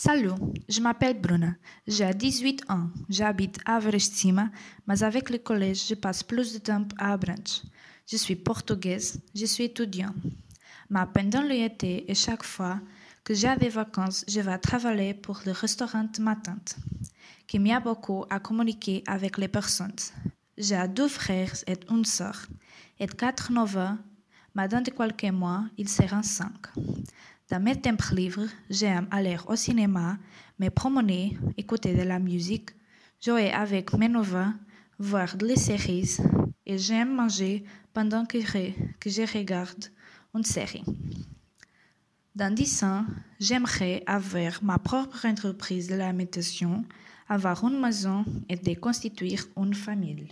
Salut, je m'appelle Bruna. J'ai 18 ans. J'habite à Verestima, mais avec le collège, je passe plus de temps à Abrantes. Je suis portugaise, je suis étudiant. Mais pendant l'été et chaque fois que j'ai des vacances, je vais travailler pour le restaurant de ma tante, qui m'a beaucoup à communiquer avec les personnes. J'ai deux frères et une sœur, et quatre neveux, mais dans quelques mois, ils seront cinq. Dans mes temps libres, j'aime aller au cinéma, me promener, écouter de la musique, jouer avec mes neveux, voir des séries et j'aime manger pendant que je, regarde une série. Dans dix ans, j'aimerais avoir ma propre entreprise de la avoir une maison et de constituer une famille.